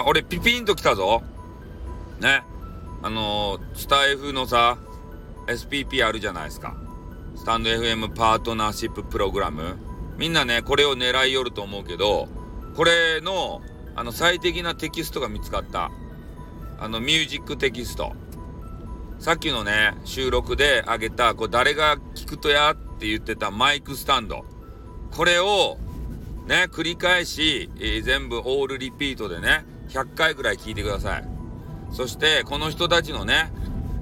あ、俺ピピンと来たぞ。ね。あのー、スタイフのさ、SPP あるじゃないですか。スタンド FM パートナーシッププログラム。みんなね、これを狙いよると思うけど、これの、あの、最適なテキストが見つかった。あの、ミュージックテキスト。さっきのね、収録であげた、こう、誰が聞くとやって言ってたマイクスタンド。これを、ね、繰り返し、えー、全部オールリピートでね、100回ぐらい聞いてください。そして、この人たちのね、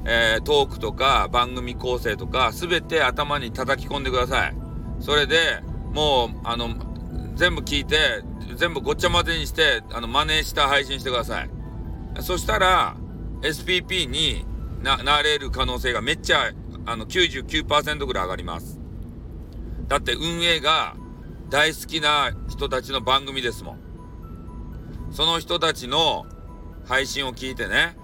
えー、トークとか番組構成とか、すべて頭に叩き込んでください。それで、もう、あの、全部聞いて、全部ごっちゃ混ぜにして、あの、真似した配信してください。そしたら、SPP にな、なれる可能性がめっちゃ、あの、99%ぐらい上がります。だって運営が大好きな人たちの番組ですもん。その人たちの配信を聞いてね、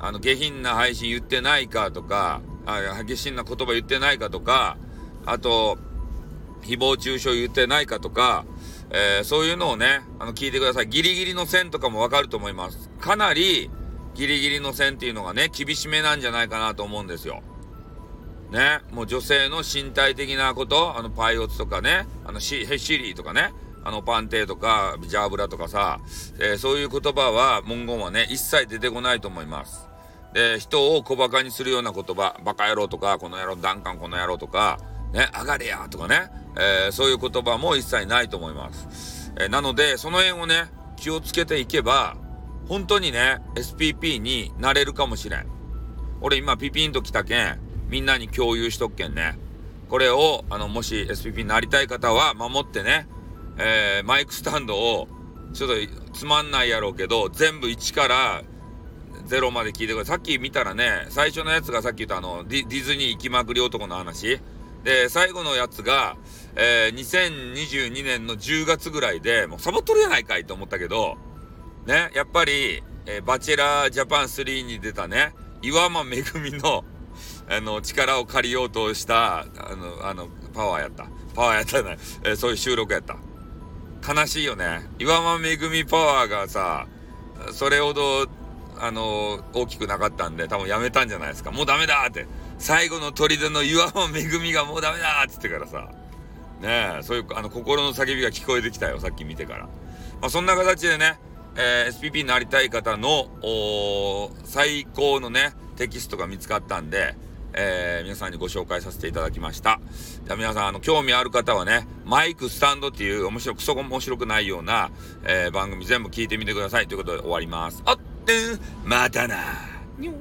あの、下品な配信言ってないかとか、あ下品な言葉言ってないかとか、あと、誹謗中傷言ってないかとか、えー、そういうのをね、あの、聞いてください。ギリギリの線とかもわかると思います。かなり、ギリギリの線っていうのがね、厳しめなんじゃないかなと思うんですよ。ね、もう女性の身体的なこと、あの、パイオツとかね、あの、シヘシリーとかね、あの、パンテーとか、ジャーブラとかさ、えー、そういう言葉は、文言はね、一切出てこないと思います。で、人を小馬鹿にするような言葉、バカ野郎とか、この野郎、ダンカンこの野郎とか、ね、上がれやとかね、えー、そういう言葉も一切ないと思います。えー、なので、その辺をね、気をつけていけば、本当にね、SPP になれるかもしれん。俺今ピピンと来たけん、みんなに共有しとくけんね。これを、あの、もし SPP になりたい方は守ってね、えー、マイクスタンドを、ちょっとつまんないやろうけど、全部1から0まで聞いてください。さっき見たらね、最初のやつがさっき言ったあの、ディディズニー行きまくり男の話。で、最後のやつが、えー、2022年の10月ぐらいで、もうサボっとるやないかいと思ったけど、ね、やっぱり、えー、バチェラージャパン3に出たね、岩間めぐみの、あの、力を借りようとした、あの、あの、パワーやった。パワーやったね。えー、そういう収録やった。悲しいよね。岩間めぐみパワーがさ、それほど、あの、大きくなかったんで、多分やめたんじゃないですか。もうダメだって。最後の砦の岩間めぐみがもうダメだって言ってからさ。ねえ、そういう、あの、心の叫びが聞こえてきたよ。さっき見てから。まあ、そんな形でね、えー、SPP になりたい方の、最高のね、テキストが見つかったんで、えー、皆さんにご紹介させていただきました。じゃあ皆さん、あの、興味ある方はね、マイクスタンドっていう面白く、そこ面白くないような、えー、番組全部聞いてみてください。ということで終わります。あってん、またな。にょ